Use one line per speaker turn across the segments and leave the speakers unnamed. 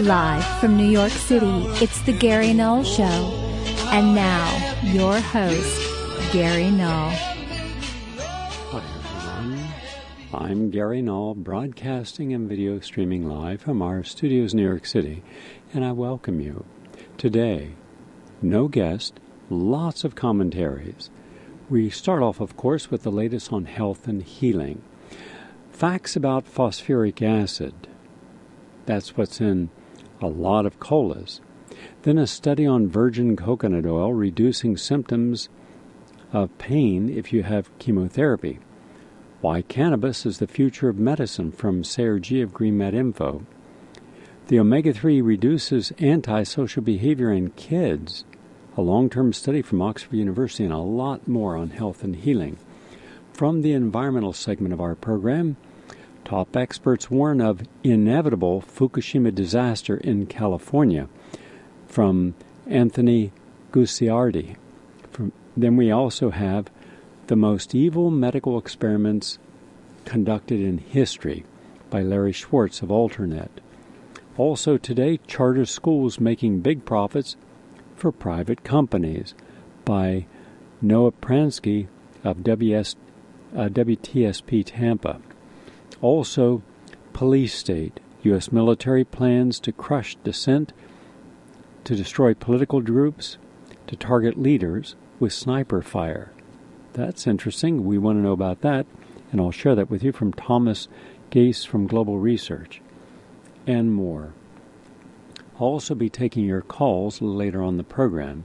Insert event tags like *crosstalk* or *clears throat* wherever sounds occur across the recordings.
Live from New York City, it's The Gary Null Show. And now, your host, Gary Null.
Hi, everyone. I'm Gary Null, broadcasting and video streaming live from our studios in New York City, and I welcome you. Today, no guest, lots of commentaries. We start off, of course, with the latest on health and healing. Facts about phosphoric acid. That's what's in a lot of colas. Then a study on virgin coconut oil reducing symptoms of pain if you have chemotherapy. Why cannabis is the future of medicine from Sayer Ji of GreenMed Info. The omega 3 reduces antisocial behavior in kids a long term study from Oxford University, and a lot more on health and healing. From the environmental segment of our program, top experts warn of inevitable Fukushima disaster in California from Anthony Gucciardi. From, then we also have the most evil medical experiments conducted in history by Larry Schwartz of Alternet. Also today, charter schools making big profits for private companies by Noah Pransky of WS, uh, WTSP Tampa. Also, police state. U.S. military plans to crush dissent, to destroy political groups, to target leaders with sniper fire. That's interesting. We want to know about that, and I'll share that with you from Thomas Gase from Global Research, and more. I'll also be taking your calls later on the program.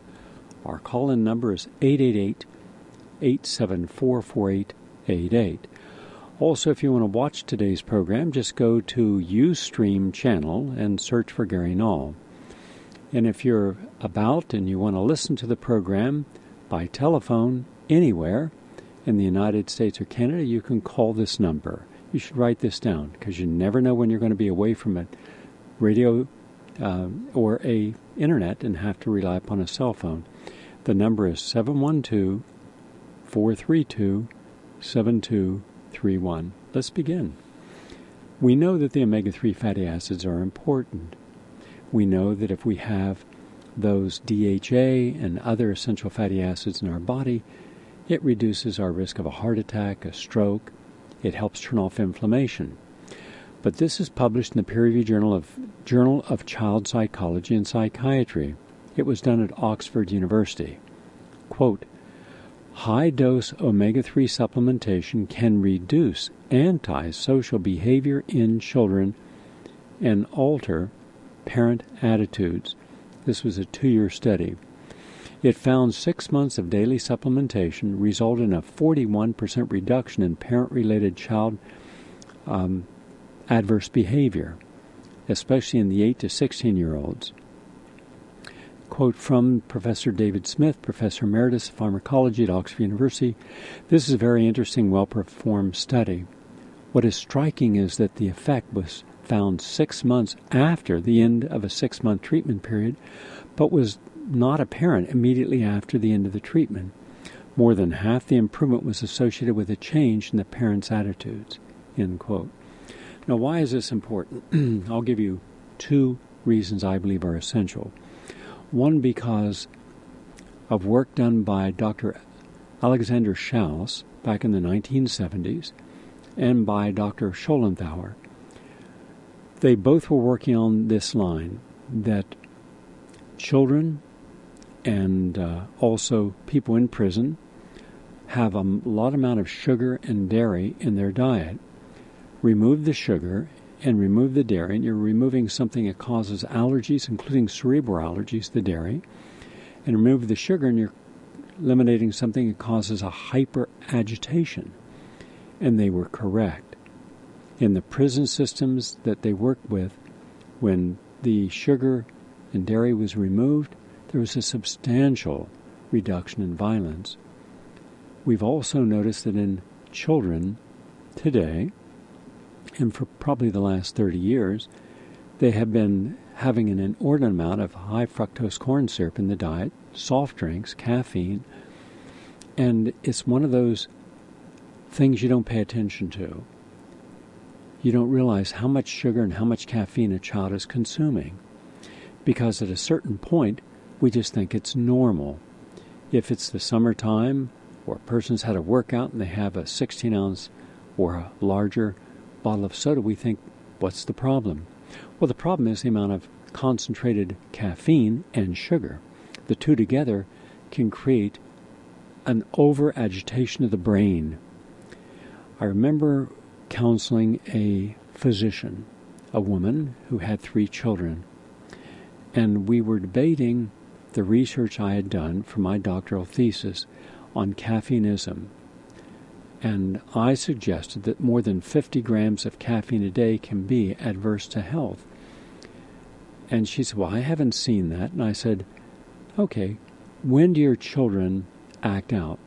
Our call in number is 888 874 4888. Also, if you want to watch today's program, just go to Ustream channel and search for Gary Null. And if you're about and you want to listen to the program by telephone anywhere in the United States or Canada, you can call this number. You should write this down because you never know when you're going to be away from a radio uh, or a internet and have to rely upon a cell phone. The number is 712 432 7231. Let's begin. We know that the omega 3 fatty acids are important. We know that if we have those DHA and other essential fatty acids in our body, it reduces our risk of a heart attack, a stroke. It helps turn off inflammation. But this is published in the peer-reviewed journal of Journal of Child Psychology and Psychiatry. It was done at Oxford University. Quote, High dose omega 3 supplementation can reduce antisocial behavior in children and alter parent attitudes. This was a two year study. It found six months of daily supplementation resulted in a 41% reduction in parent related child um, adverse behavior, especially in the 8 to 16 year olds. Quote from Professor David Smith, Professor Emeritus of Pharmacology at Oxford University This is a very interesting, well performed study. What is striking is that the effect was found six months after the end of a six month treatment period, but was not apparent immediately after the end of the treatment. More than half the improvement was associated with a change in the parents' attitudes. End quote. Now, why is this important? *clears throat* I'll give you two reasons I believe are essential. One, because of work done by Dr. Alexander Schauss back in the 1970s and by Dr. Schoenthaler. They both were working on this line that children and uh, also people in prison have a lot amount of sugar and dairy in their diet remove the sugar and remove the dairy, and you're removing something that causes allergies, including cerebral allergies, the dairy, and remove the sugar, and you're eliminating something that causes a hyper agitation. And they were correct. In the prison systems that they worked with, when the sugar and dairy was removed, there was a substantial reduction in violence. We've also noticed that in children today, and for probably the last 30 years, they have been having an inordinate amount of high fructose corn syrup in the diet, soft drinks, caffeine, and it's one of those things you don't pay attention to. you don't realize how much sugar and how much caffeine a child is consuming. Because at a certain point, we just think it's normal. If it's the summertime, or a person's had a workout and they have a 16 ounce or a larger bottle of soda, we think, what's the problem? Well, the problem is the amount of concentrated caffeine and sugar. The two together can create an over agitation of the brain. I remember counseling a physician, a woman who had three children, and we were debating the research I had done for my doctoral thesis on caffeinism. And I suggested that more than 50 grams of caffeine a day can be adverse to health. And she said, Well, I haven't seen that. And I said, Okay, when do your children act out?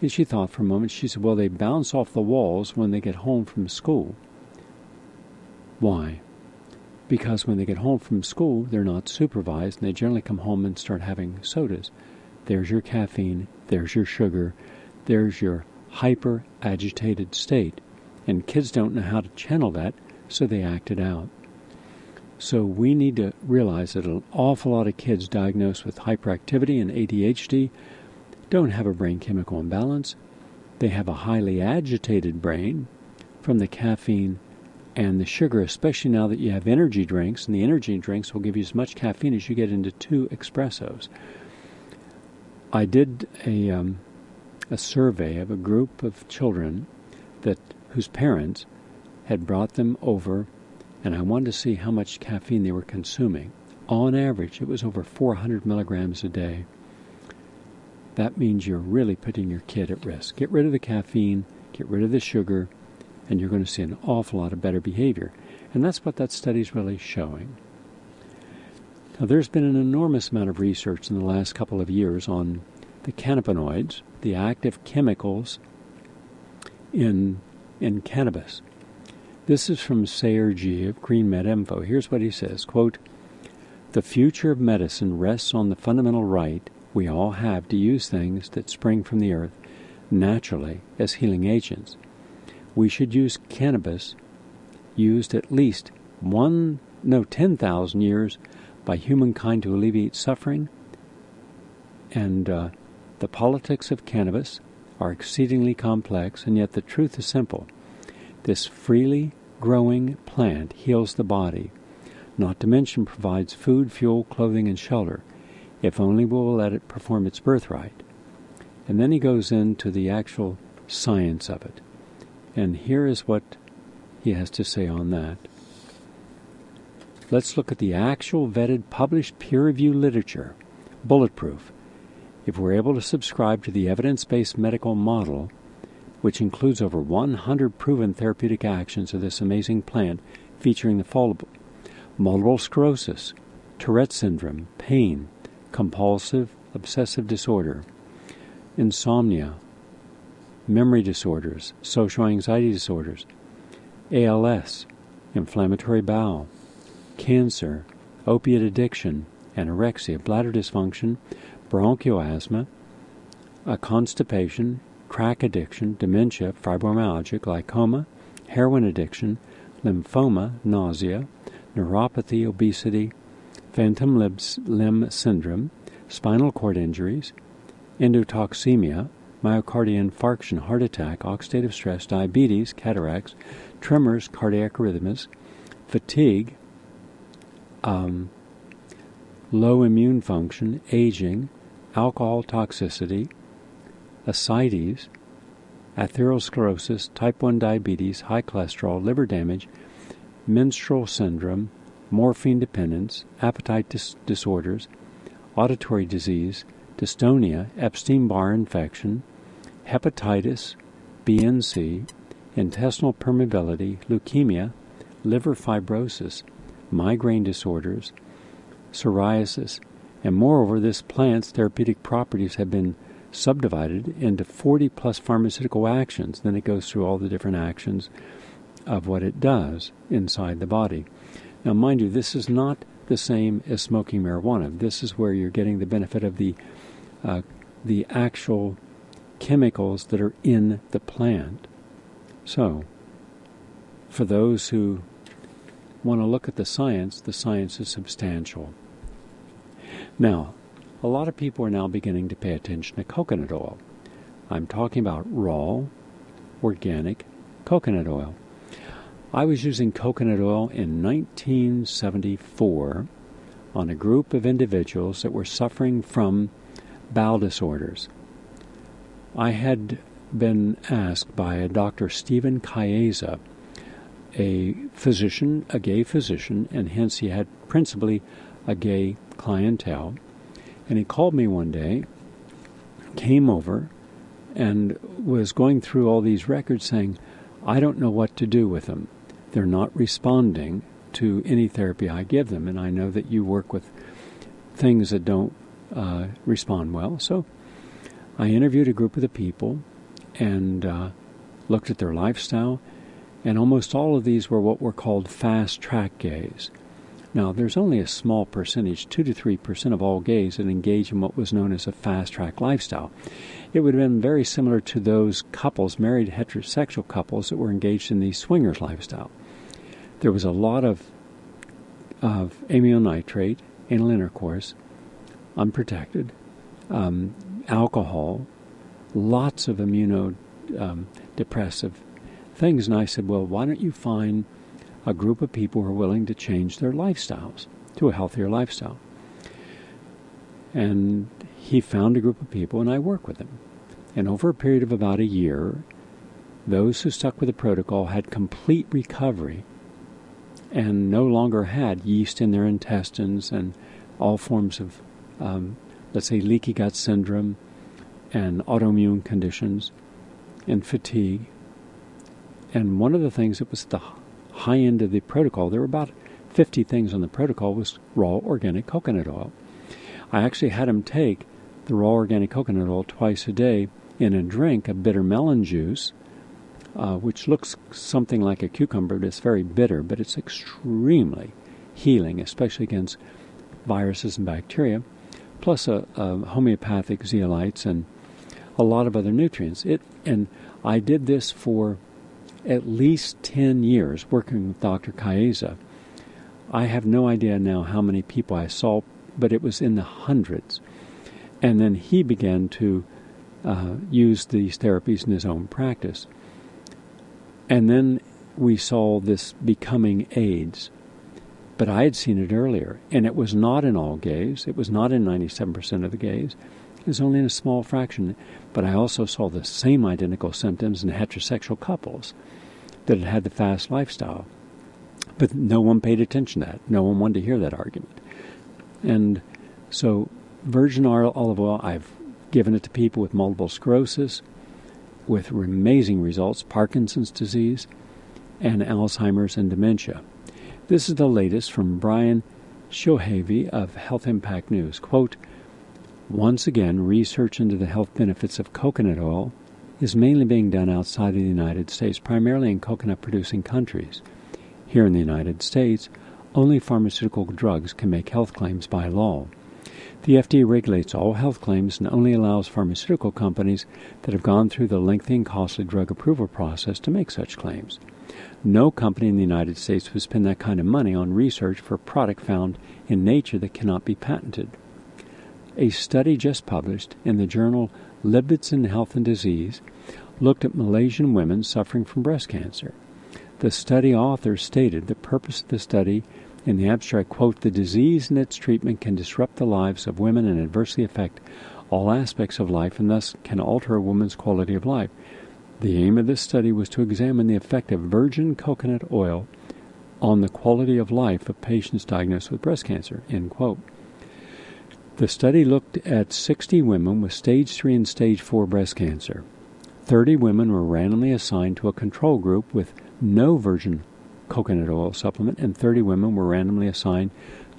And she thought for a moment. She said, Well, they bounce off the walls when they get home from school. Why? Because when they get home from school, they're not supervised and they generally come home and start having sodas. There's your caffeine, there's your sugar, there's your hyper agitated state. And kids don't know how to channel that, so they act it out. So we need to realize that an awful lot of kids diagnosed with hyperactivity and ADHD don't have a brain chemical imbalance. They have a highly agitated brain from the caffeine and the sugar, especially now that you have energy drinks, and the energy drinks will give you as much caffeine as you get into two espressos. I did a um, a survey of a group of children that whose parents had brought them over, and I wanted to see how much caffeine they were consuming. On average, it was over 400 milligrams a day. That means you're really putting your kid at risk. Get rid of the caffeine, get rid of the sugar, and you're going to see an awful lot of better behavior. And that's what that study's really showing. Now, there's been an enormous amount of research in the last couple of years on the cannabinoids, the active chemicals in, in cannabis. This is from Sayer Ji of Green Med Info. Here's what he says quote, The future of medicine rests on the fundamental right we all have to use things that spring from the earth naturally as healing agents. We should use cannabis used at least one, no, 10,000 years by humankind to alleviate suffering. And uh, the politics of cannabis are exceedingly complex, and yet the truth is simple. This freely growing plant heals the body, not to mention provides food, fuel, clothing, and shelter, if only we will let it perform its birthright. And then he goes into the actual science of it. And here is what he has to say on that. Let's look at the actual vetted, published, peer reviewed literature. Bulletproof. If we're able to subscribe to the evidence based medical model, which includes over 100 proven therapeutic actions of this amazing plant featuring the following multiple sclerosis, Tourette syndrome, pain, compulsive obsessive disorder, insomnia, memory disorders, social anxiety disorders, ALS, inflammatory bowel, cancer, opiate addiction, anorexia, bladder dysfunction, bronchial asthma, a constipation, crack addiction, dementia, fibromyalgia, glaucoma, heroin addiction, lymphoma, nausea, neuropathy, obesity, phantom limb syndrome, spinal cord injuries, endotoxemia, myocardial infarction, heart attack, oxidative stress, diabetes, cataracts, tremors, cardiac arrhythmias, fatigue, um, low immune function, aging, alcohol toxicity, ascites, atherosclerosis, type 1 diabetes, high cholesterol, liver damage, menstrual syndrome, morphine dependence, appetite dis- disorders, auditory disease, dystonia, Epstein Barr infection, hepatitis BNC, intestinal permeability, leukemia, liver fibrosis, migraine disorders, psoriasis, and moreover, this plant's therapeutic properties have been subdivided into 40 plus pharmaceutical actions. Then it goes through all the different actions of what it does inside the body. Now, mind you, this is not the same as smoking marijuana. This is where you're getting the benefit of the uh, the actual chemicals that are in the plant. So, for those who want to look at the science, the science is substantial. Now, a lot of people are now beginning to pay attention to coconut oil. I'm talking about raw, organic coconut oil. I was using coconut oil in 1974 on a group of individuals that were suffering from bowel disorders. I had been asked by a Dr. Stephen Chiesa, a physician, a gay physician, and hence he had principally a gay clientele. And he called me one day, came over, and was going through all these records saying, I don't know what to do with them. They're not responding to any therapy I give them. And I know that you work with things that don't uh, respond well. So I interviewed a group of the people and uh, looked at their lifestyle, and almost all of these were what were called fast track gays. Now, there's only a small percentage, 2 to 3 percent of all gays, that engage in what was known as a fast track lifestyle. It would have been very similar to those couples, married heterosexual couples, that were engaged in the swingers lifestyle. There was a lot of, of amyl nitrate, anal intercourse, unprotected, um, alcohol, lots of immunodepressive things. And I said, well, why don't you find a group of people who are willing to change their lifestyles to a healthier lifestyle? And he found a group of people, and I work with them. And over a period of about a year, those who stuck with the protocol had complete recovery and no longer had yeast in their intestines and all forms of, um, let's say, leaky gut syndrome and autoimmune conditions and fatigue. And one of the things that was the high end of the protocol, there were about 50 things on the protocol, was raw organic coconut oil. I actually had him take the raw organic coconut oil twice a day in a drink of bitter melon juice, uh, which looks something like a cucumber, but it's very bitter, but it's extremely healing, especially against viruses and bacteria, plus a, a homeopathic zeolites and a lot of other nutrients. It and I did this for at least 10 years working with Dr. Chiesa. I have no idea now how many people I saw, but it was in the hundreds. And then he began to uh, use these therapies in his own practice. And then we saw this becoming AIDS. But I had seen it earlier, and it was not in all gays. It was not in 97% of the gays. It was only in a small fraction. But I also saw the same identical symptoms in heterosexual couples that had had the fast lifestyle. But no one paid attention to that. No one wanted to hear that argument. And so, virgin olive oil, I've given it to people with multiple sclerosis, with amazing results Parkinson's disease, and Alzheimer's and dementia. This is the latest from Brian Shilhavy of Health Impact News. Quote, once again, research into the health benefits of coconut oil is mainly being done outside of the United States, primarily in coconut producing countries. Here in the United States, only pharmaceutical drugs can make health claims by law. The FDA regulates all health claims and only allows pharmaceutical companies that have gone through the lengthy and costly drug approval process to make such claims. No company in the United States would spend that kind of money on research for a product found in nature that cannot be patented. A study just published in the journal Lipids Health and Disease looked at Malaysian women suffering from breast cancer. The study authors stated the purpose of the study in the abstract quote the disease and its treatment can disrupt the lives of women and adversely affect all aspects of life and thus can alter a woman's quality of life. The aim of this study was to examine the effect of virgin coconut oil on the quality of life of patients diagnosed with breast cancer. End quote. The study looked at 60 women with stage 3 and stage 4 breast cancer. 30 women were randomly assigned to a control group with no virgin coconut oil supplement, and 30 women were randomly assigned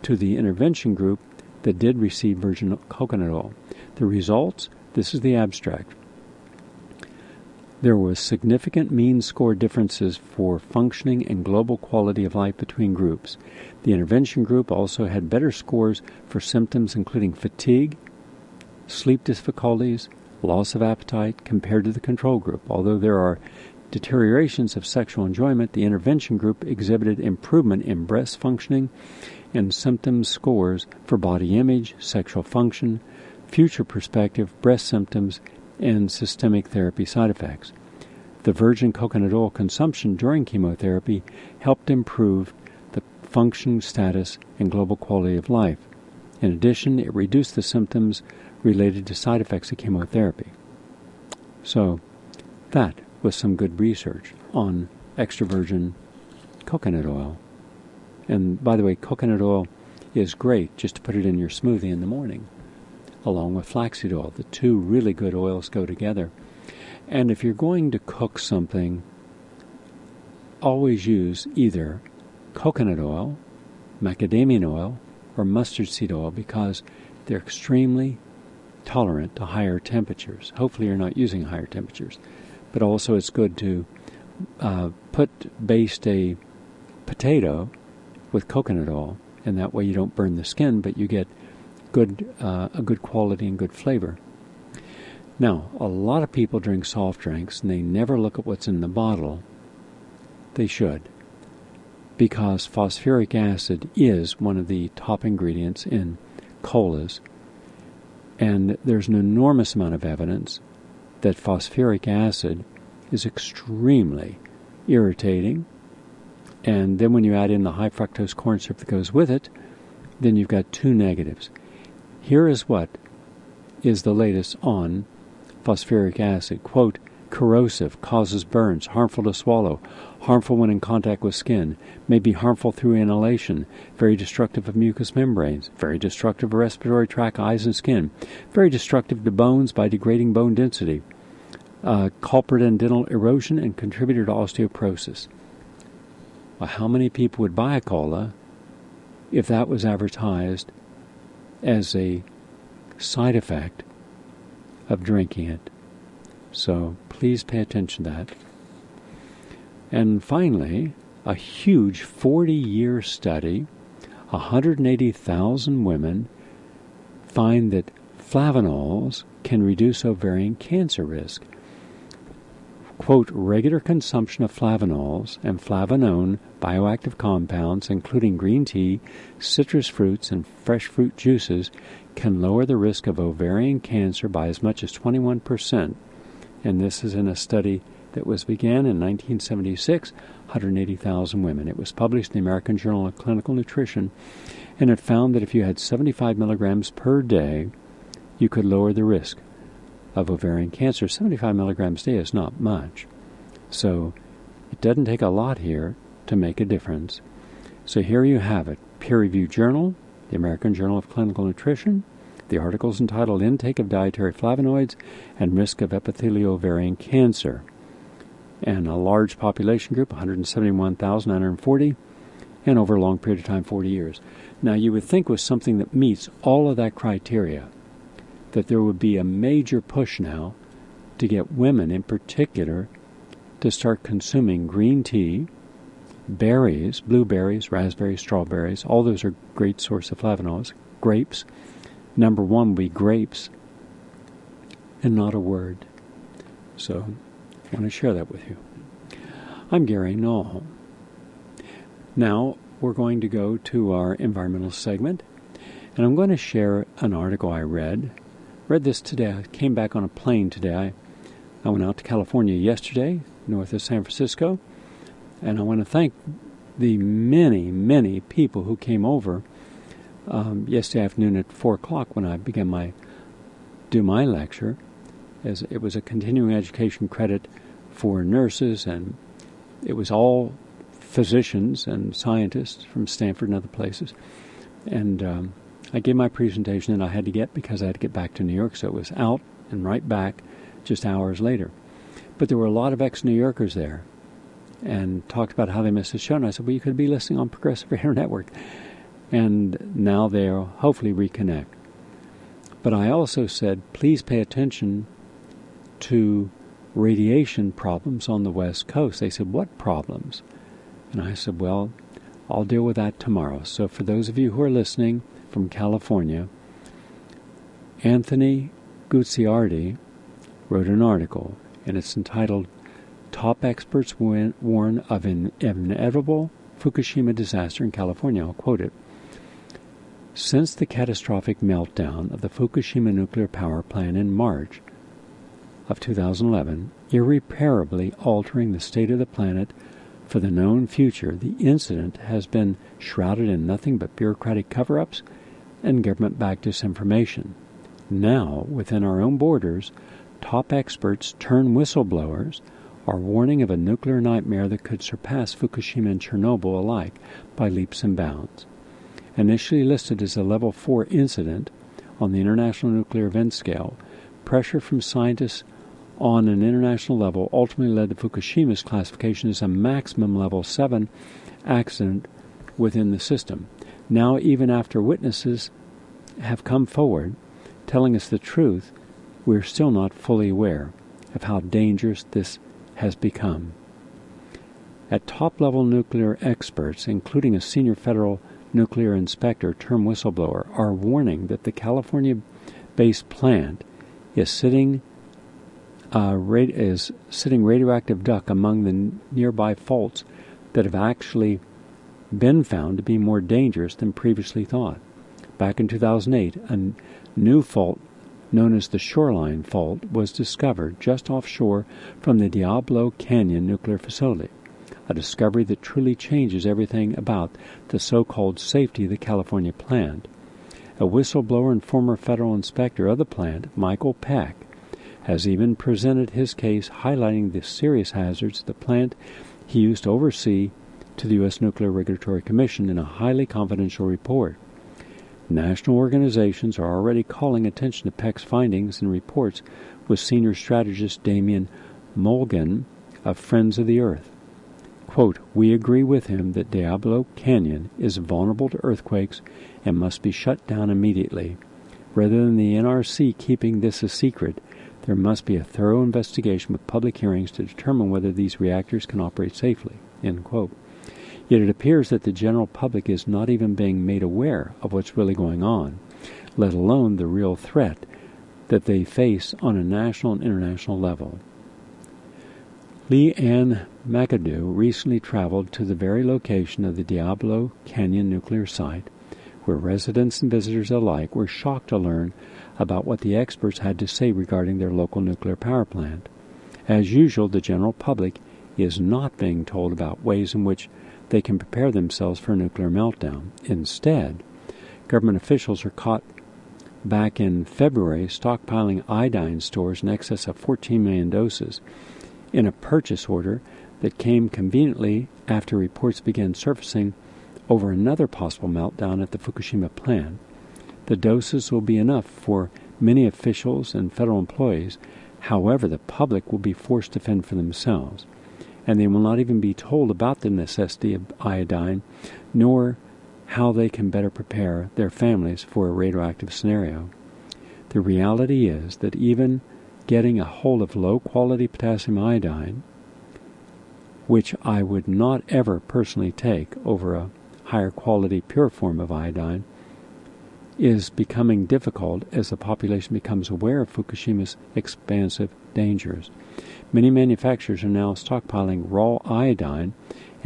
to the intervention group that did receive virgin coconut oil. The results this is the abstract. There was significant mean score differences for functioning and global quality of life between groups. The intervention group also had better scores for symptoms including fatigue, sleep difficulties, loss of appetite compared to the control group, although there are deteriorations of sexual enjoyment, the intervention group exhibited improvement in breast functioning and symptom scores for body image, sexual function, future perspective, breast symptoms, and systemic therapy side effects. The virgin coconut oil consumption during chemotherapy helped improve the function status and global quality of life. In addition, it reduced the symptoms related to side effects of chemotherapy. So, that was some good research on extra virgin coconut oil. And by the way, coconut oil is great just to put it in your smoothie in the morning, along with flaxseed oil. The two really good oils go together. And if you're going to cook something, always use either coconut oil, macadamia oil, or mustard seed oil because they're extremely tolerant to higher temperatures. Hopefully, you're not using higher temperatures. But also, it's good to uh, put baste a potato with coconut oil, and that way you don't burn the skin, but you get good uh, a good quality and good flavor. Now, a lot of people drink soft drinks and they never look at what's in the bottle. They should, because phosphoric acid is one of the top ingredients in colas, and there's an enormous amount of evidence that phosphoric acid is extremely irritating and then when you add in the high fructose corn syrup that goes with it, then you've got two negatives. Here is what is the latest on phosphoric acid. Quote, corrosive, causes burns, harmful to swallow, harmful when in contact with skin, may be harmful through inhalation, very destructive of mucous membranes, very destructive of respiratory tract, eyes, and skin, very destructive to bones by degrading bone density, uh, culprit in dental erosion, and contributor to osteoporosis. Well, how many people would buy a cola if that was advertised as a side effect of drinking it? So please pay attention to that. And finally, a huge 40 year study 180,000 women find that flavanols can reduce ovarian cancer risk quote, regular consumption of flavanols and flavanone bioactive compounds, including green tea, citrus fruits, and fresh fruit juices, can lower the risk of ovarian cancer by as much as 21%. And this is in a study that was began in 1976, 180,000 women. It was published in the American Journal of Clinical Nutrition, and it found that if you had 75 milligrams per day, you could lower the risk of ovarian cancer. 75 milligrams a day is not much. So it doesn't take a lot here to make a difference. So here you have it peer reviewed journal, the American Journal of Clinical Nutrition. The article is entitled Intake of Dietary Flavonoids and Risk of Epithelial Ovarian Cancer. And a large population group, 171,940, and over a long period of time, 40 years. Now, you would think with something that meets all of that criteria, that there would be a major push now to get women in particular to start consuming green tea, berries, blueberries, raspberries, strawberries. All those are great source of flavonoids. Grapes. Number one would be grapes, and not a word. So I want to share that with you. I'm Gary Null. Now we're going to go to our environmental segment, and I'm going to share an article I read read this today. I came back on a plane today. I, I went out to California yesterday, north of San Francisco, and I want to thank the many, many people who came over um, yesterday afternoon at four o'clock when I began my do my lecture. As it was a continuing education credit for nurses, and it was all physicians and scientists from Stanford and other places, and um, I gave my presentation and I had to get because I had to get back to New York, so it was out and right back just hours later. But there were a lot of ex New Yorkers there and talked about how they missed the show. And I said, Well, you could be listening on Progressive Radio *laughs* Network. And now they'll hopefully reconnect. But I also said, Please pay attention to radiation problems on the West Coast. They said, What problems? And I said, Well, I'll deal with that tomorrow. So for those of you who are listening, from California, Anthony Gucciardi wrote an article, and it's entitled Top experts warn of an inevitable Fukushima disaster in California. I'll quote it. Since the catastrophic meltdown of the Fukushima nuclear power plant in March of 2011, irreparably altering the state of the planet for the known future, the incident has been shrouded in nothing but bureaucratic cover ups and government backed disinformation. Now, within our own borders, top experts turn whistleblowers are warning of a nuclear nightmare that could surpass Fukushima and Chernobyl alike by leaps and bounds. Initially listed as a level 4 incident on the International Nuclear Event Scale, pressure from scientists on an international level ultimately led to Fukushima's classification as a maximum level 7 accident within the system. Now, even after witnesses have come forward telling us the truth, we're still not fully aware of how dangerous this has become. At top level nuclear experts, including a senior federal nuclear inspector term whistleblower, are warning that the California based plant is sitting uh, is sitting radioactive duck among the nearby faults that have actually been found to be more dangerous than previously thought. Back in 2008, a new fault known as the Shoreline Fault, was discovered just offshore from the Diablo Canyon nuclear facility, a discovery that truly changes everything about the so called safety of the California plant. A whistleblower and former federal inspector of the plant, Michael Peck, has even presented his case highlighting the serious hazards the plant he used to oversee to the U.S. Nuclear Regulatory Commission in a highly confidential report. National organizations are already calling attention to Peck's findings and reports with senior strategist Damon Moglen of Friends of the Earth. Quote, We agree with him that Diablo Canyon is vulnerable to earthquakes and must be shut down immediately. Rather than the NRC keeping this a secret, there must be a thorough investigation with public hearings to determine whether these reactors can operate safely. End quote. Yet it appears that the general public is not even being made aware of what's really going on, let alone the real threat that they face on a national and international level. Leigh Ann McAdoo recently traveled to the very location of the Diablo Canyon nuclear site, where residents and visitors alike were shocked to learn about what the experts had to say regarding their local nuclear power plant. As usual, the general public is not being told about ways in which they can prepare themselves for a nuclear meltdown. Instead, government officials are caught back in February stockpiling iodine stores in excess of 14 million doses in a purchase order that came conveniently after reports began surfacing over another possible meltdown at the Fukushima plant. The doses will be enough for many officials and federal employees. However, the public will be forced to fend for themselves and they will not even be told about the necessity of iodine, nor how they can better prepare their families for a radioactive scenario. The reality is that even getting a hold of low quality potassium iodine, which I would not ever personally take over a higher quality pure form of iodine, is becoming difficult as the population becomes aware of Fukushima's expansive dangers. Many manufacturers are now stockpiling raw iodine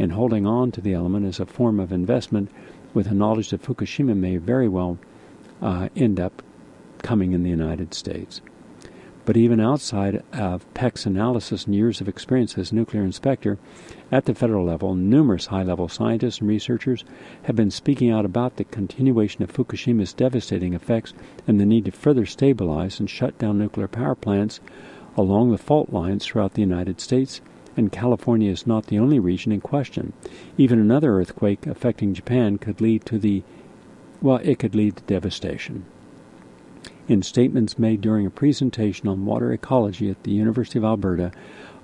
and holding on to the element as a form of investment with the knowledge that Fukushima may very well uh, end up coming in the United States. But even outside of Peck's analysis and years of experience as nuclear inspector, at the federal level, numerous high level scientists and researchers have been speaking out about the continuation of Fukushima's devastating effects and the need to further stabilize and shut down nuclear power plants along the fault lines throughout the United States, and California is not the only region in question. Even another earthquake affecting Japan could lead to the well, it could lead to devastation. In statements made during a presentation on water ecology at the University of Alberta,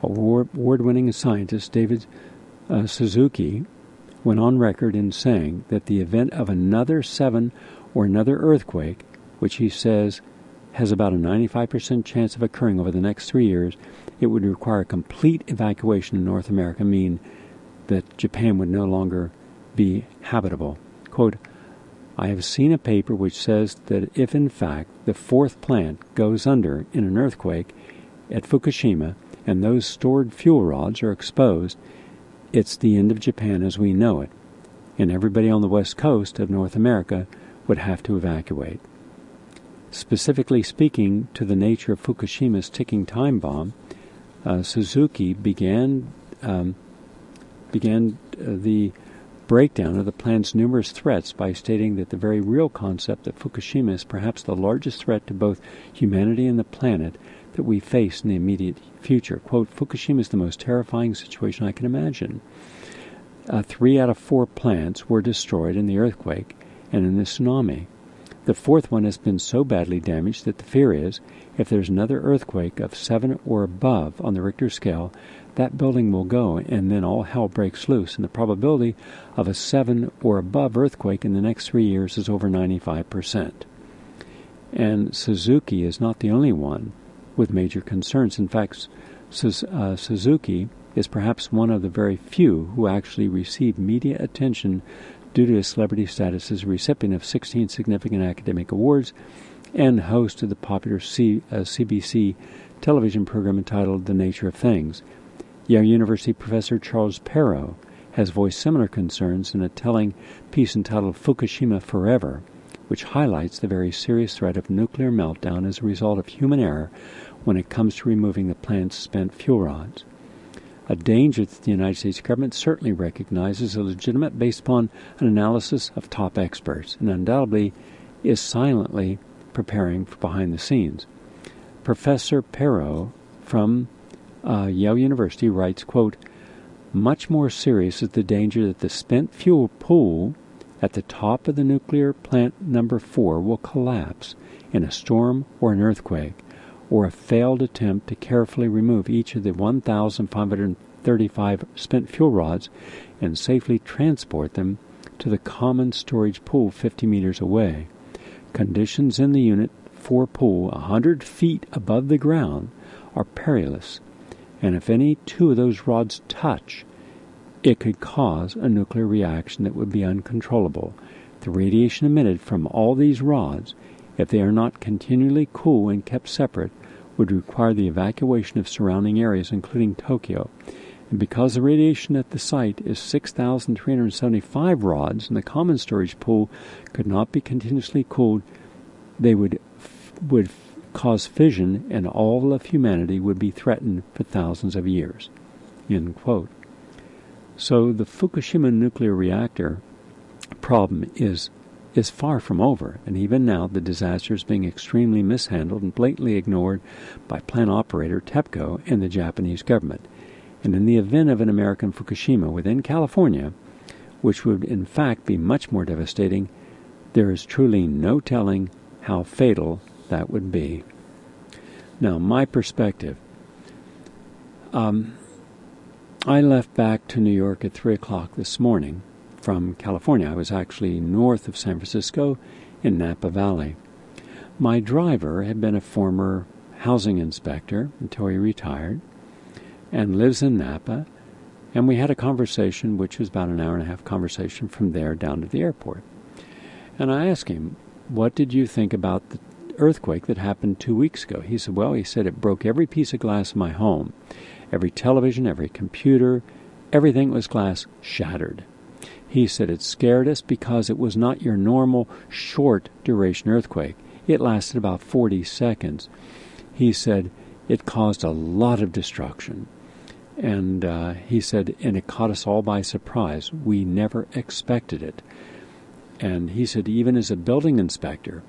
award winning scientist David uh, Suzuki went on record in saying that the event of another seven or another earthquake, which he says has about a 95% chance of occurring over the next three years, it would require a complete evacuation in North America, mean that Japan would no longer be habitable. Quote, I have seen a paper which says that if in fact the fourth plant goes under in an earthquake at Fukushima and those stored fuel rods are exposed, it's the end of Japan as we know it, and everybody on the west coast of North America would have to evacuate. Specifically speaking to the nature of Fukushima's ticking time bomb, uh, Suzuki began um, began uh, the breakdown of the plan's numerous threats by stating that the very real concept that Fukushima is perhaps the largest threat to both humanity and the planet that we face in the immediate future. Quote, Fukushima is the most terrifying situation I can imagine. Uh, three out of four plants were destroyed in the earthquake and in the tsunami. The fourth one has been so badly damaged that the fear is if there's another earthquake of 7 or above on the Richter scale, that building will go and then all hell breaks loose. And the probability of a 7 or above earthquake in the next three years is over 95%. And Suzuki is not the only one with major concerns. In fact, uh, Suzuki is perhaps one of the very few who actually receive media attention due to his celebrity status as a recipient of 16 significant academic awards and host of the popular C, uh, CBC television program entitled The Nature of Things. Yale University professor Charles Perrow has voiced similar concerns in a telling piece entitled Fukushima Forever, which highlights the very serious threat of nuclear meltdown as a result of human error when it comes to removing the plant's spent fuel rods a danger that the United States government certainly recognizes as legitimate based upon an analysis of top experts and undoubtedly is silently preparing for behind the scenes. Professor Perrow from uh, Yale University writes, quote, much more serious is the danger that the spent fuel pool at the top of the nuclear plant number four will collapse in a storm or an earthquake or a failed attempt to carefully remove each of the 1,535 spent fuel rods and safely transport them to the common storage pool 50 meters away. Conditions in the Unit 4 pool 100 feet above the ground are perilous, and if any two of those rods touch, it could cause a nuclear reaction that would be uncontrollable. The radiation emitted from all these rods if they are not continually cool and kept separate, would require the evacuation of surrounding areas, including Tokyo. And because the radiation at the site is 6,375 rods and the common storage pool could not be continuously cooled, they would would cause fission and all of humanity would be threatened for thousands of years. So the Fukushima nuclear reactor problem is is far from over, and even now the disaster is being extremely mishandled and blatantly ignored by plant operator TEPCO and the Japanese government. And in the event of an American Fukushima within California, which would in fact be much more devastating, there is truly no telling how fatal that would be. Now, my perspective. Um, I left back to New York at 3 o'clock this morning from California. I was actually north of San Francisco in Napa Valley. My driver had been a former housing inspector until he retired and lives in Napa. And we had a conversation, which was about an hour and a half conversation from there down to the airport. And I asked him, What did you think about the earthquake that happened two weeks ago? He said, Well, he said it broke every piece of glass in my home. Every television, every computer, everything was glass shattered. He said it scared us because it was not your normal short duration earthquake. It lasted about 40 seconds. He said it caused a lot of destruction. And uh, he said, and it caught us all by surprise. We never expected it. And he said, even as a building inspector,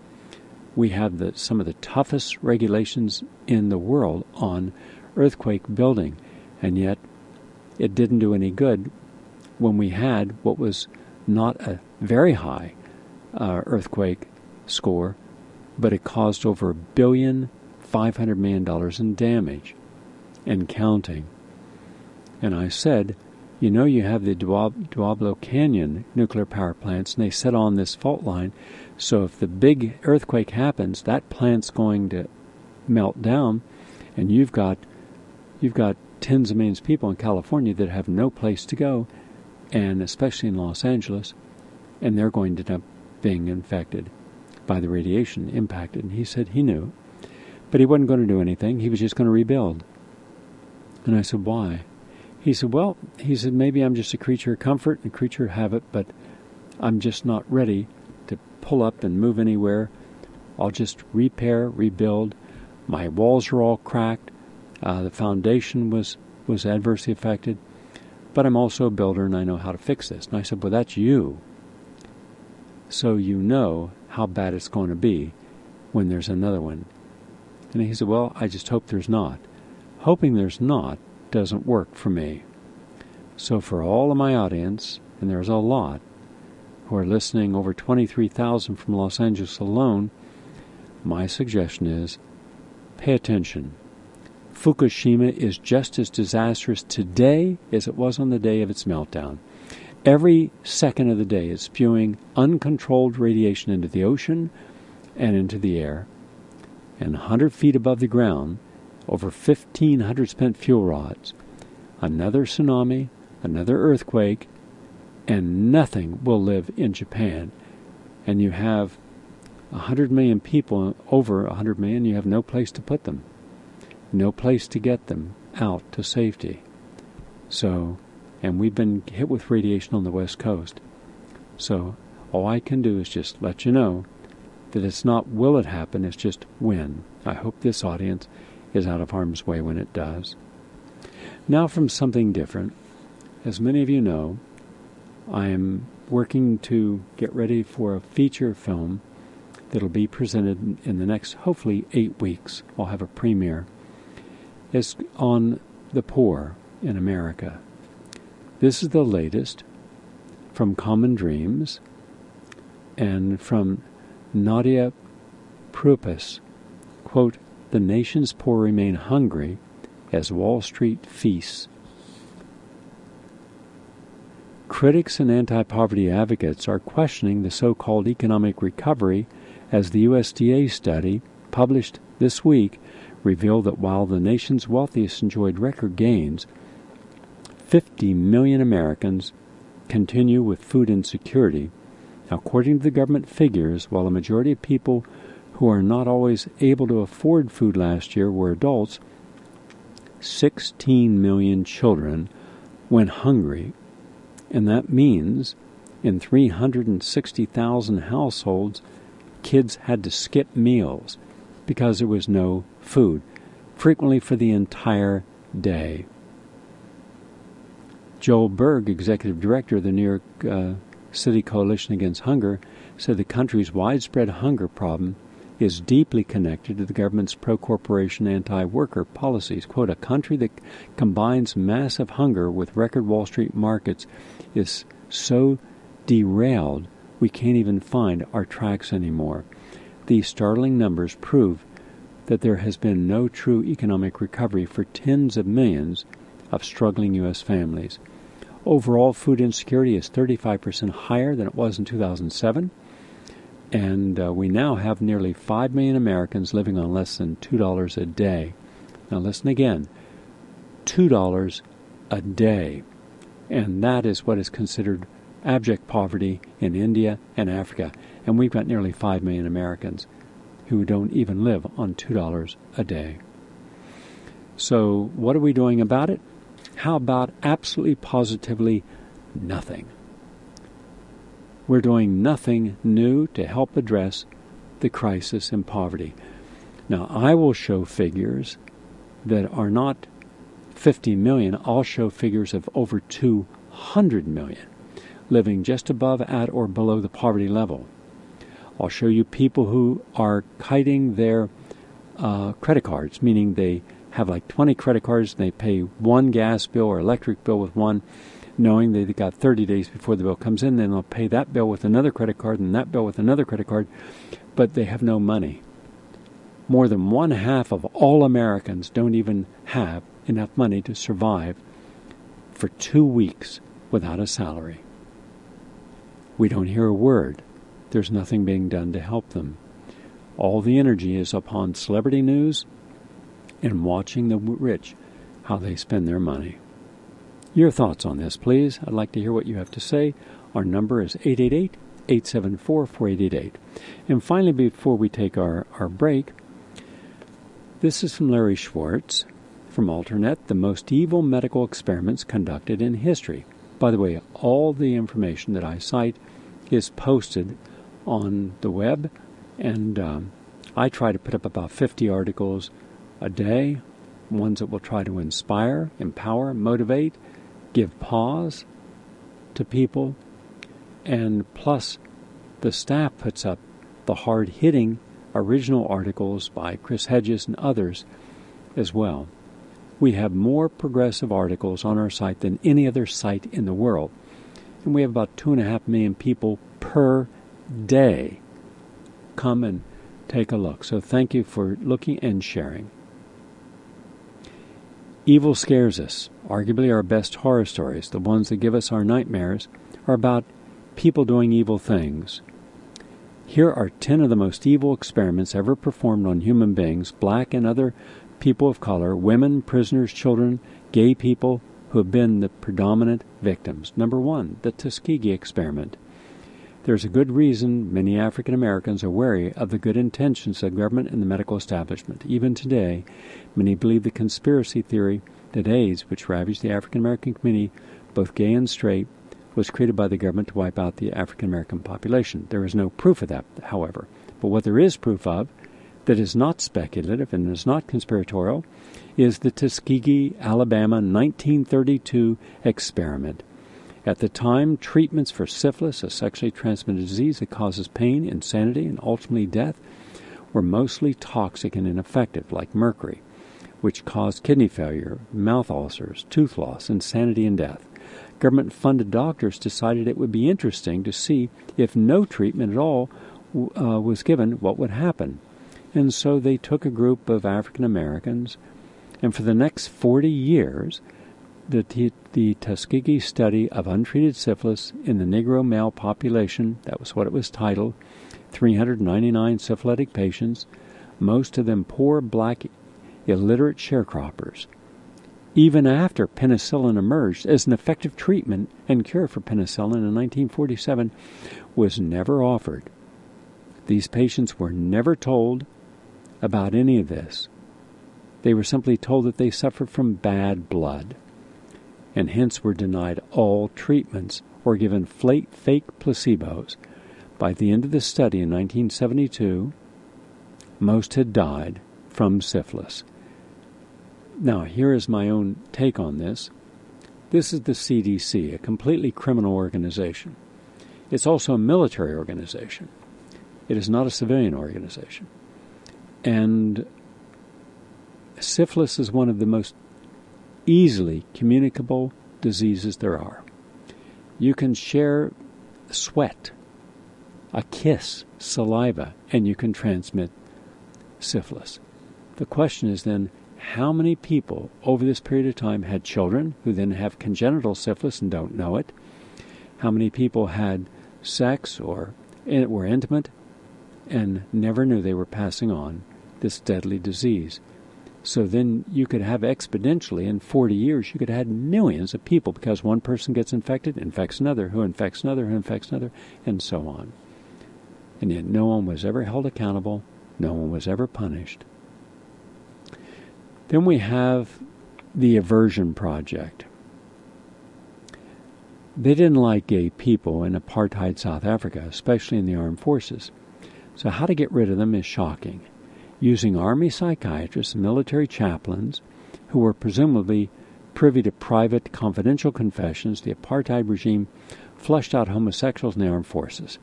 we have the, some of the toughest regulations in the world on earthquake building, and yet it didn't do any good when we had what was not a very high uh, earthquake score, but it caused over a billion five hundred million dollars in damage and counting. And I said, you know, you have the Diablo Canyon nuclear power plants, and they set on this fault line. So if the big earthquake happens, that plant's going to melt down, and you've got you've got tens of millions of people in California that have no place to go, and especially in Los Angeles, and they're going to end up being infected by the radiation impacted. And he said he knew, but he wasn't going to do anything. He was just going to rebuild. And I said, Why? He said, Well, he said, maybe I'm just a creature of comfort and a creature of habit, but I'm just not ready to pull up and move anywhere. I'll just repair, rebuild. My walls are all cracked. Uh, the foundation was, was adversely affected. But I'm also a builder and I know how to fix this. And I said, Well, that's you. So you know how bad it's going to be when there's another one. And he said, Well, I just hope there's not. Hoping there's not doesn't work for me. So, for all of my audience, and there's a lot who are listening, over 23,000 from Los Angeles alone, my suggestion is pay attention. Fukushima is just as disastrous today as it was on the day of its meltdown. Every second of the day is spewing uncontrolled radiation into the ocean and into the air. And 100 feet above the ground, over 1,500 spent fuel rods, another tsunami, another earthquake, and nothing will live in Japan. And you have 100 million people, over 100 million, you have no place to put them no place to get them out to safety. So, and we've been hit with radiation on the West Coast. So, all I can do is just let you know that it's not will it happen, it's just when. I hope this audience is out of harm's way when it does. Now, from something different. As many of you know, I am working to get ready for a feature film that'll be presented in the next, hopefully, eight weeks. I'll have a premiere on the poor in America. This is the latest from Common Dreams and from Nadia Prupis. Quote, the nation's poor remain hungry as Wall Street feasts. Critics and anti poverty advocates are questioning the so called economic recovery as the USDA study published this week revealed that while the nation's wealthiest enjoyed record gains, 50 million Americans continue with food insecurity. According to the government figures, while a majority of people who are not always able to afford food last year were adults, 16 million children went hungry, and that means in 360,000 households, kids had to skip meals because there was no food, frequently for the entire day. Joel Berg, executive director of the New York uh, City Coalition Against Hunger, said the country's widespread hunger problem is deeply connected to the government's pro corporation, anti worker policies. Quote, a country that combines massive hunger with record Wall Street markets is so derailed we can't even find our tracks anymore. These startling numbers prove that there has been no true economic recovery for tens of millions of struggling U.S. families. Overall, food insecurity is 35% higher than it was in 2007, and uh, we now have nearly 5 million Americans living on less than $2 a day. Now, listen again $2 a day. And that is what is considered abject poverty in India and Africa. And we've got nearly 5 million Americans who don't even live on $2 a day. So, what are we doing about it? How about absolutely positively nothing? We're doing nothing new to help address the crisis in poverty. Now, I will show figures that are not 50 million, I'll show figures of over 200 million living just above, at, or below the poverty level. I'll show you people who are kiting their uh, credit cards, meaning they have like 20 credit cards and they pay one gas bill or electric bill with one, knowing they've got 30 days before the bill comes in. Then they'll pay that bill with another credit card and that bill with another credit card, but they have no money. More than one half of all Americans don't even have enough money to survive for two weeks without a salary. We don't hear a word there's nothing being done to help them. All the energy is upon celebrity news and watching the rich how they spend their money. Your thoughts on this, please. I'd like to hear what you have to say. Our number is 888 874 4888. And finally, before we take our, our break, this is from Larry Schwartz from Alternet the most evil medical experiments conducted in history. By the way, all the information that I cite is posted on the web, and um, I try to put up about 50 articles a day, ones that will try to inspire, empower, motivate, give pause to people, and plus the staff puts up the hard hitting original articles by Chris Hedges and others as well. We have more progressive articles on our site than any other site in the world. And we have about two and a half million people per day come and take a look. So thank you for looking and sharing. Evil scares us. Arguably, our best horror stories, the ones that give us our nightmares, are about people doing evil things. Here are 10 of the most evil experiments ever performed on human beings, black and other people of color, women, prisoners, children, gay people who have been the predominant victims. Number one, the Tuskegee experiment. There's a good reason many African Americans are wary of the good intentions of government and the medical establishment. Even today, many believe the conspiracy theory that AIDS, which ravaged the African American community, both gay and straight, was created by the government to wipe out the African American population. There is no proof of that, however. But what there is proof of that is not speculative and is not conspiratorial is the Tuskegee, Alabama 1932 experiment. At the time, treatments for syphilis, a sexually transmitted disease that causes pain, insanity, and ultimately death, were mostly toxic and ineffective, like mercury, which caused kidney failure, mouth ulcers, tooth loss, insanity, and death. Government funded doctors decided it would be interesting to see if no treatment at all uh, was given, what would happen. And so they took a group of African Americans, and for the next 40 years, the, t- the Tuskegee study of untreated syphilis in the Negro male population, that was what it was titled, 399 syphilitic patients, most of them poor black illiterate sharecroppers. Even after penicillin emerged as an effective treatment and cure for penicillin in 1947 was never offered. These patients were never told about any of this. They were simply told that they suffered from bad blood, and hence were denied all treatments or given fake placebos. By the end of the study in 1972, most had died from syphilis. Now, here is my own take on this. This is the CDC, a completely criminal organization. It's also a military organization. It is not a civilian organization. And syphilis is one of the most easily communicable diseases there are. You can share sweat, a kiss, saliva, and you can transmit syphilis. The question is then how many people over this period of time had children who then have congenital syphilis and don't know it? How many people had sex or were intimate and never knew they were passing on this deadly disease. So then you could have exponentially in 40 years, you could have had millions of people because one person gets infected, infects another, who infects another, who infects another, and so on. And yet no one was ever held accountable, no one was ever punished. Then we have the Aversion Project. They didn't like gay people in apartheid South Africa, especially in the armed forces. So, how to get rid of them is shocking. Using army psychiatrists and military chaplains, who were presumably privy to private, confidential confessions, the apartheid regime flushed out homosexuals in the armed forces.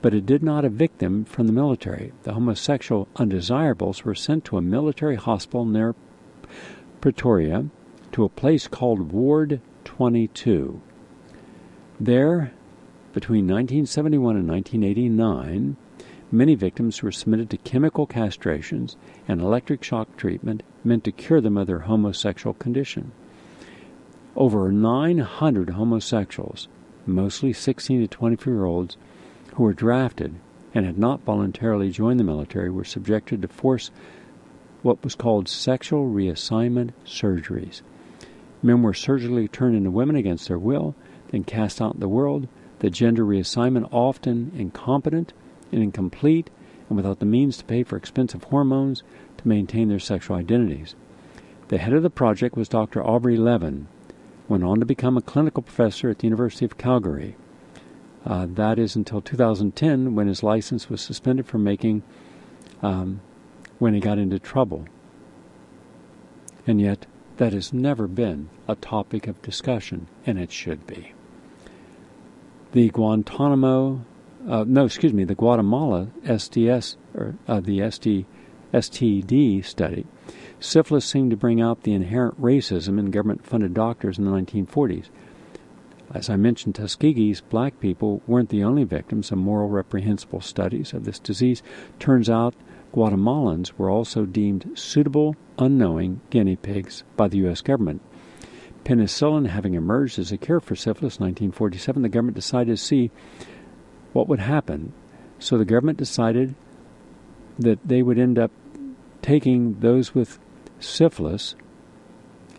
But it did not evict them from the military. The homosexual undesirables were sent to a military hospital near Pretoria to a place called Ward 22. There, between 1971 and 1989, Many victims were submitted to chemical castrations and electric shock treatment meant to cure them of their homosexual condition. Over 900 homosexuals, mostly 16 to 24 year olds, who were drafted and had not voluntarily joined the military, were subjected to force what was called sexual reassignment surgeries. Men were surgically turned into women against their will, then cast out in the world, the gender reassignment often incompetent and incomplete and without the means to pay for expensive hormones to maintain their sexual identities. The head of the project was Dr. Aubrey Levin, went on to become a clinical professor at the University of Calgary. Uh, that is until 2010 when his license was suspended for making um, when he got into trouble. And yet, that has never been a topic of discussion, and it should be. The Guantanamo, uh, no, excuse me, the Guatemala SDS, or uh, the SD, STD study, syphilis seemed to bring out the inherent racism in government funded doctors in the 1940s. As I mentioned, Tuskegee's black people weren't the only victims of moral reprehensible studies of this disease. Turns out Guatemalans were also deemed suitable, unknowing guinea pigs by the U.S. government. Penicillin having emerged as a cure for syphilis in 1947, the government decided to see what would happen. So the government decided that they would end up taking those with syphilis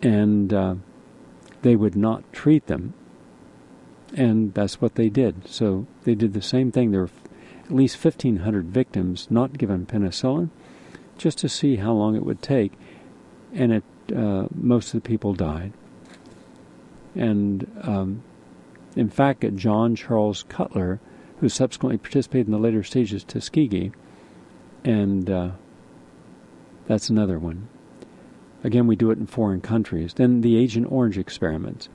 and uh, they would not treat them and that's what they did. So they did the same thing. There were at least 1,500 victims not given penicillin, just to see how long it would take, and it uh, most of the people died. And um, in fact, John Charles Cutler, who subsequently participated in the later stages of Tuskegee, and uh, that's another one. Again, we do it in foreign countries. Then the Agent Orange experiments.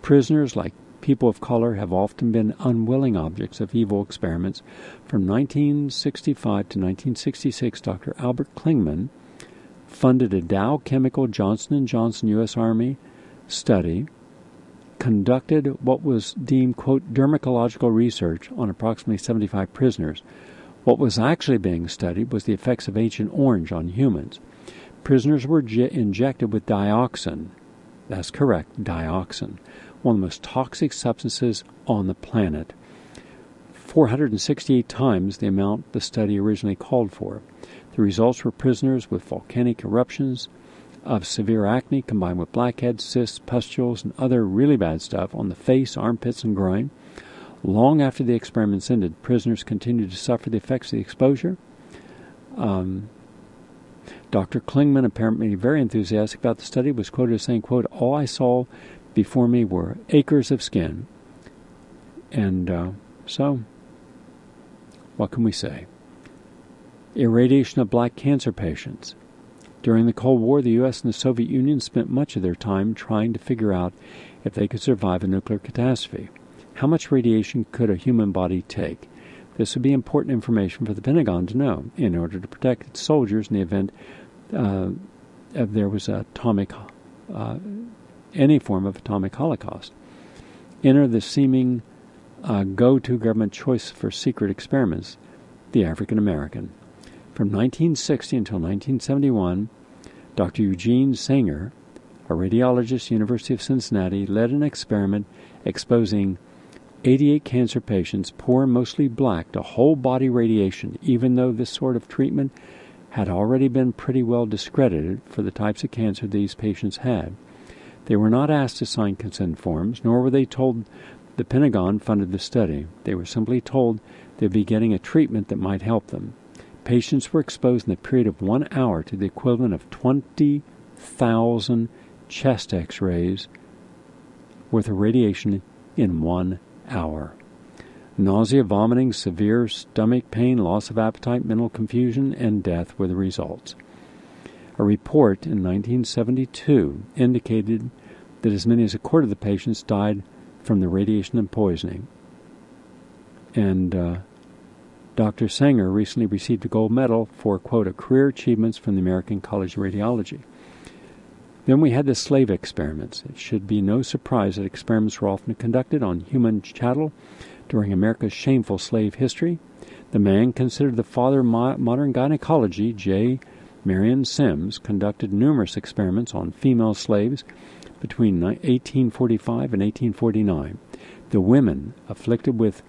Prisoners like people of color have often been unwilling objects of evil experiments. From 1965 to 1966, Dr. Albert Klingman funded a Dow Chemical Johnson & Johnson U.S. Army study, conducted what was deemed, quote, dermatological research on approximately 75 prisoners. What was actually being studied was the effects of Agent Orange on humans. Prisoners were injected with dioxin. That's correct, dioxin one of the most toxic substances on the planet, 468 times the amount the study originally called for. The results were prisoners with volcanic eruptions of severe acne combined with blackheads, cysts, pustules, and other really bad stuff on the face, armpits, and groin. Long after the experiments ended, prisoners continued to suffer the effects of the exposure. Um, Dr. Klingman, apparently very enthusiastic about the study, was quoted as saying, quote, All I saw before me were acres of skin. And uh, so, what can we say? Irradiation of black cancer patients. During the Cold War, the U.S. and the Soviet Union spent much of their time trying to figure out if they could survive a nuclear catastrophe. How much radiation could a human body take? This would be important information for the Pentagon to know in order to protect its soldiers in the event uh, if there was atomic uh, any form of atomic holocaust. Enter the seeming uh, go to government choice for secret experiments, the African American. From 1960 until 1971, Dr. Eugene Saenger, a radiologist, University of Cincinnati, led an experiment exposing 88 cancer patients, poor mostly black, to whole body radiation, even though this sort of treatment had already been pretty well discredited for the types of cancer these patients had. They were not asked to sign consent forms, nor were they told the Pentagon funded the study. They were simply told they'd be getting a treatment that might help them. Patients were exposed in the period of one hour to the equivalent of 20,000 chest x rays worth of radiation in one hour. Nausea, vomiting, severe stomach pain, loss of appetite, mental confusion, and death were the results. A report in 1972 indicated that as many as a quarter of the patients died from the radiation and poisoning. And uh, Dr. Saenger recently received a gold medal for, quote, a career achievements from the American College of Radiology. Then we had the slave experiments. It should be no surprise that experiments were often conducted on human chattel during America's shameful slave history. The man considered the father of modern gynecology, J. Marion Sims conducted numerous experiments on female slaves between 1845 and 1849. The women afflicted with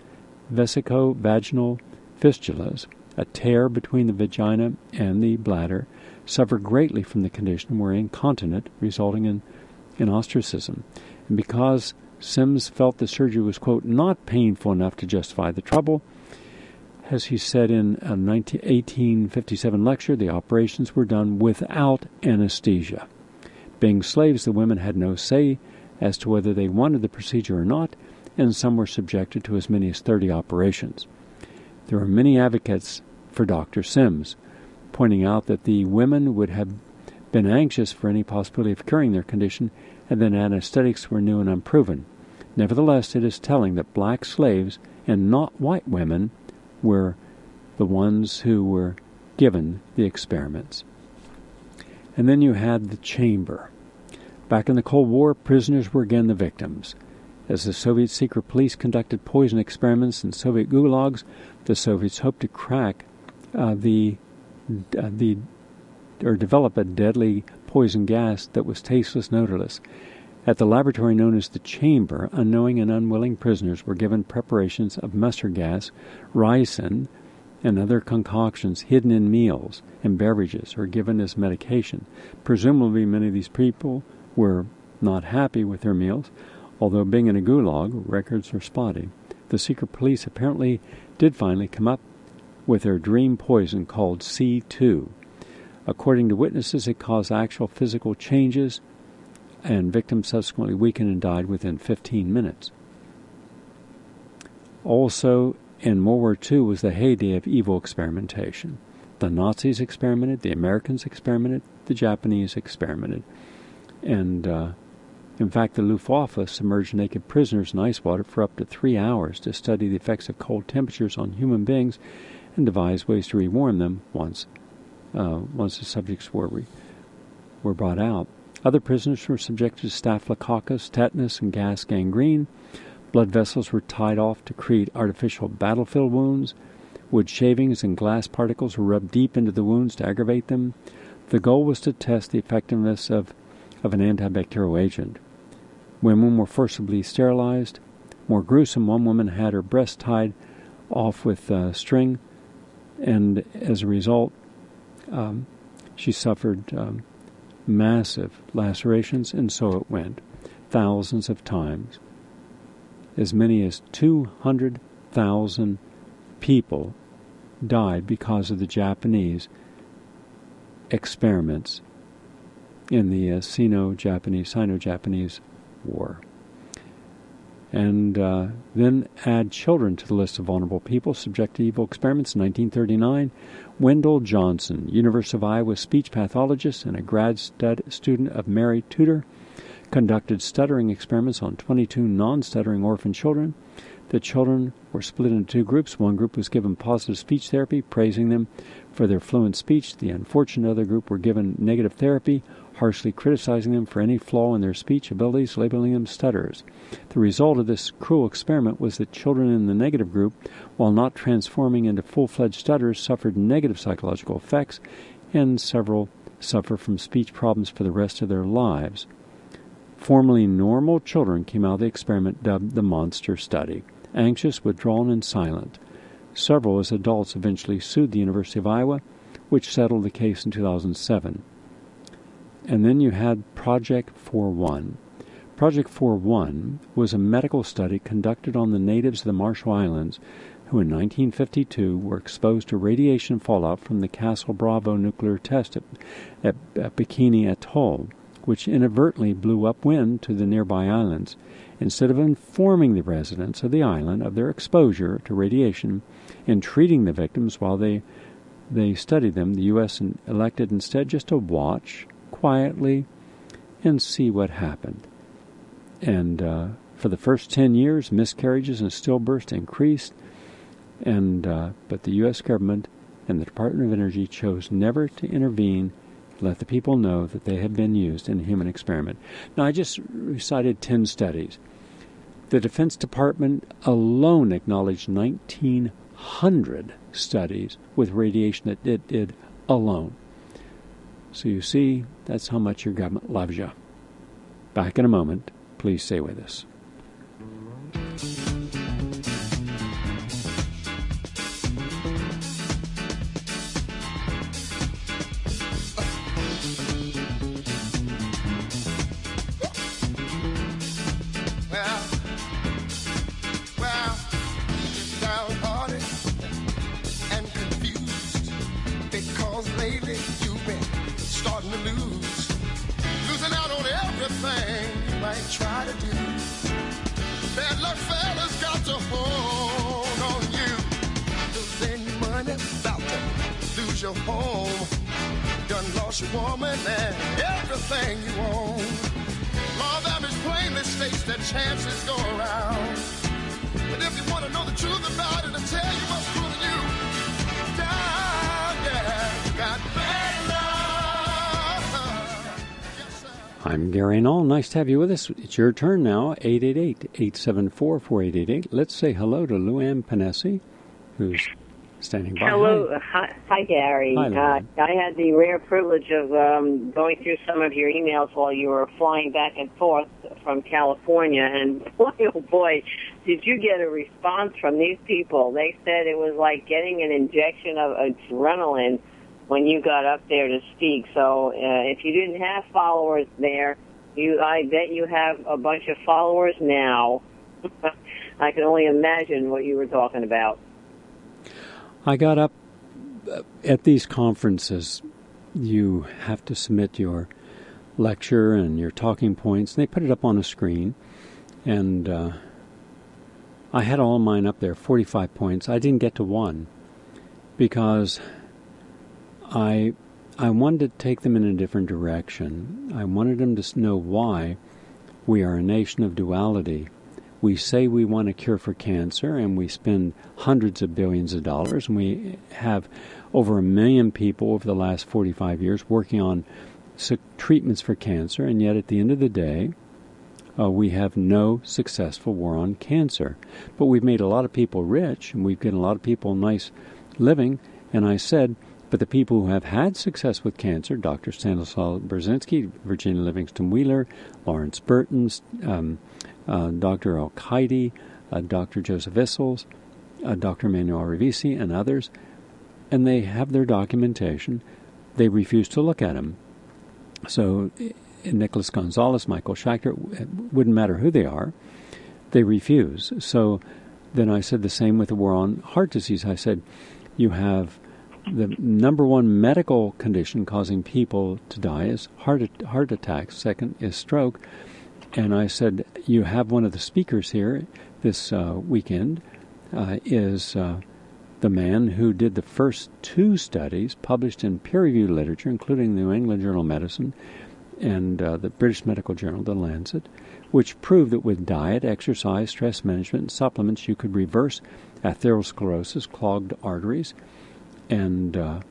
vesico-vaginal fistulas, a tear between the vagina and the bladder, suffered greatly from the condition and were incontinent, resulting in, in ostracism. And because Sims felt the surgery was, quote, not painful enough to justify the trouble, as he said in a 1857 lecture, the operations were done without anesthesia. Being slaves, the women had no say as to whether they wanted the procedure or not, and some were subjected to as many as 30 operations. There were many advocates for Dr. Sims, pointing out that the women would have been anxious for any possibility of curing their condition and that anesthetics were new and unproven. Nevertheless, it is telling that black slaves and not white women were the ones who were given the experiments. And then you had the chamber. Back in the Cold War, prisoners were again the victims. As the Soviet secret police conducted poison experiments in Soviet gulags, the Soviets hoped to crack uh, the uh, the or develop a deadly poison gas that was tasteless and odorless. At the laboratory known as the chamber, unknowing and unwilling prisoners were given preparations of mustard gas, ricin, and other concoctions hidden in meals and beverages or given as medication. Presumably, many of these people were not happy with their meals, although being in a gulag, records are spotty. The secret police apparently did finally come up with their dream poison called C2, According to witnesses, it caused actual physical changes, and victims subsequently weakened and died within 15 minutes. Also, in World War II was the heyday of evil experimentation. The Nazis experimented, the Americans experimented, the Japanese experimented. And uh, in fact, the Luftwaffe submerged naked prisoners in ice water for up to three hours to study the effects of cold temperatures on human beings and devise ways to rewarm them once uh, once the subjects were re- were brought out. Other prisoners were subjected to staphylococcus, tetanus, and gas gangrene. Blood vessels were tied off to create artificial battlefield wounds. Wood shavings and glass particles were rubbed deep into the wounds to aggravate them. The goal was to test the effectiveness of, of an antibacterial agent. Women were forcibly sterilized. More gruesome, one woman had her breast tied off with string, and as a result, um, she suffered um, massive lacerations, and so it went, thousands of times. As many as 200,000 people died because of the Japanese experiments in the uh, Sino-Japanese, Sino-Japanese War and uh, then add children to the list of vulnerable people subject to evil experiments. In 1939, Wendell Johnson, University of Iowa speech pathologist and a grad stud- student of Mary Tudor, conducted stuttering experiments on 22 non stuttering orphan children. The children were split into two groups. One group was given positive speech therapy, praising them for their fluent speech. The unfortunate other group were given negative therapy, harshly criticizing them for any flaw in their speech abilities, labeling them stutterers. The result of this cruel experiment was that children in the negative group, while not transforming into full fledged stutterers, suffered negative psychological effects, and several suffer from speech problems for the rest of their lives. Formerly normal children came out of the experiment dubbed the monster study, anxious, withdrawn, and silent. Several, as adults, eventually sued the University of Iowa, which settled the case in 2007. And then you had Project 41. Project 41 was a medical study conducted on the natives of the Marshall Islands who in 1952 were exposed to radiation fallout from the Castle Bravo nuclear test at, at, at Bikini Atoll, which inadvertently blew upwind to the nearby islands. Instead of informing the residents of the island of their exposure to radiation and treating the victims while they they studied them, the U.S. elected instead just to watch quietly and see what happened. And uh, for the first 10 years, miscarriages and stillbirths increased, and uh, but the U.S. government and the Department of Energy chose never to intervene, let the people know that they had been used in a human experiment. Now, I just recited 10 studies. The Defense Department alone acknowledged 1,900 studies with radiation that it did alone. So you see, that's how much your government loves you. Back in a moment. Please stay with us.
Your home. Done lost your woman and everything you own. Law plainly states that chances go around. But if you want to know the truth about it, I'll tell you what's fooling you. Down, yeah, got bad.
I'm Gary Null. Nice to have you with us. It's your turn now, 888-874-4888. Let's say hello to Luann Panesi, who's standing by.
Hello, hi, hi Gary.
Hi,
uh, I had the rare privilege of um, going through some of your emails while you were flying back and forth from California, and *laughs* boy, oh boy, did you get a response from these people? They said it was like getting an injection of adrenaline when you got up there to speak. So uh, if you didn't have followers there, you I bet you have a bunch of followers now. *laughs* I can only imagine what you were talking about.
I got up uh, at these conferences. You have to submit your lecture and your talking points, and they put it up on a screen. And uh, I had all mine up there, 45 points. I didn't get to one because I I wanted to take them in a different direction. I wanted them to know why we are a nation of duality. We say we want a cure for cancer, and we spend hundreds of billions of dollars, and we have over a million people over the last 45 years working on treatments for cancer, and yet at the end of the day, uh, we have no successful war on cancer. But we've made a lot of people rich, and we've given a lot of people nice living. And I said, but the people who have had success with cancer, Dr. Stanislaw Burzynski, Virginia Livingston Wheeler, Lawrence Burton, um, Dr. Al Qaidi, Dr. Joseph Issels, uh, Dr. Manuel Revici, and others, and they have their documentation. They refuse to look at them. So, eh, Nicholas Gonzalez, Michael Schachter, it wouldn't matter who they are, they refuse. So, then I said the same with the war on heart disease. I said, you have the number one medical condition causing people to die is heart heart attacks. Second is stroke. And I said, you have one of the speakers here this uh, weekend uh, is uh, the man who did the first two studies published in peer-reviewed literature, including the New England Journal of Medicine and uh, the British Medical Journal, The Lancet, which proved that with diet, exercise, stress management, and supplements, you could reverse atherosclerosis, clogged arteries, and uh,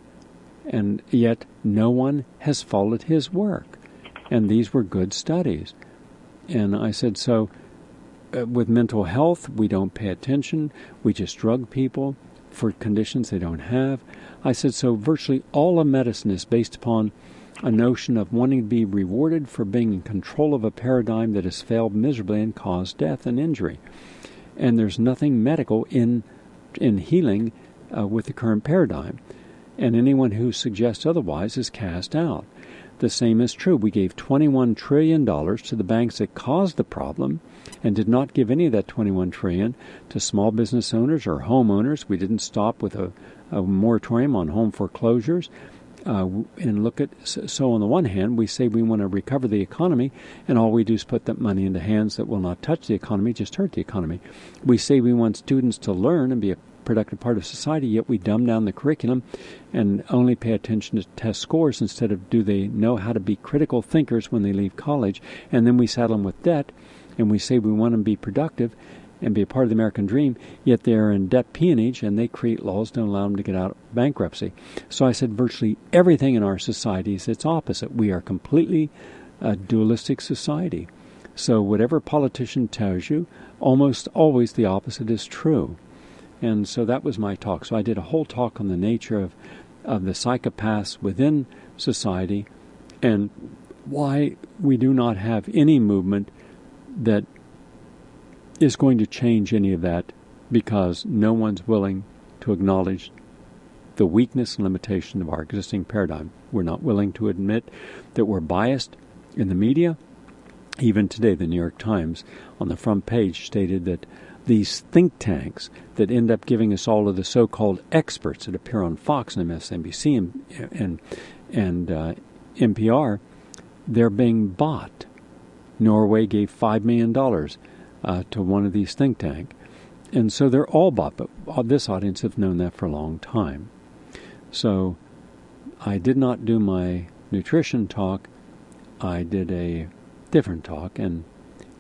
and yet no one has followed his work. And these were good studies. And I said, so uh, with mental health, we don't pay attention. We just drug people for conditions they don't have. I said, so virtually all of medicine is based upon a notion of wanting to be rewarded for being in control of a paradigm that has failed miserably and caused death and injury. And there's nothing medical in in healing uh, with the current paradigm. And anyone who suggests otherwise is cast out. The same is true. We gave $21 trillion to the banks that caused the problem and did not give any of that 21 trillion to small business owners or homeowners. We didn't stop with a, a moratorium on home foreclosures. Uh, and look at so on the one hand we say we want to recover the economy and all we do is put that money into hands that will not touch the economy just hurt the economy we say we want students to learn and be a productive part of society yet we dumb down the curriculum and only pay attention to test scores instead of do they know how to be critical thinkers when they leave college and then we saddle them with debt and we say we want them to be productive and be a part of the American dream, yet they're in debt peonage and they create laws to allow them to get out of bankruptcy. So I said virtually everything in our society is its opposite. We are completely a dualistic society. So whatever politician tells you, almost always the opposite is true. And so that was my talk. So I did a whole talk on the nature of, of the psychopaths within society and why we do not have any movement that is going to change any of that because no one's willing to acknowledge the weakness and limitation of our existing paradigm. We're not willing to admit that we're biased in the media. Even today, the New York Times on the front page stated that these think tanks that end up giving us all of the so-called experts that appear on Fox and MSNBC and and, and uh, NPR, they're being bought Norway gave $5 million uh, to one of these think tanks. And so they're all bought, but this audience have known that for a long time. So I did not do my nutrition talk. I did a different talk, and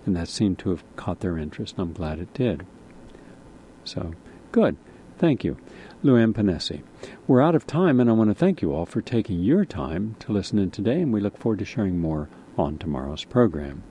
and that seemed to have caught their interest, I'm glad it did. So, good. Thank you. Lou Luann Panesi. We're out of time, and I want to thank you all for taking your time to listen in today, and we look forward to sharing more on tomorrow's program.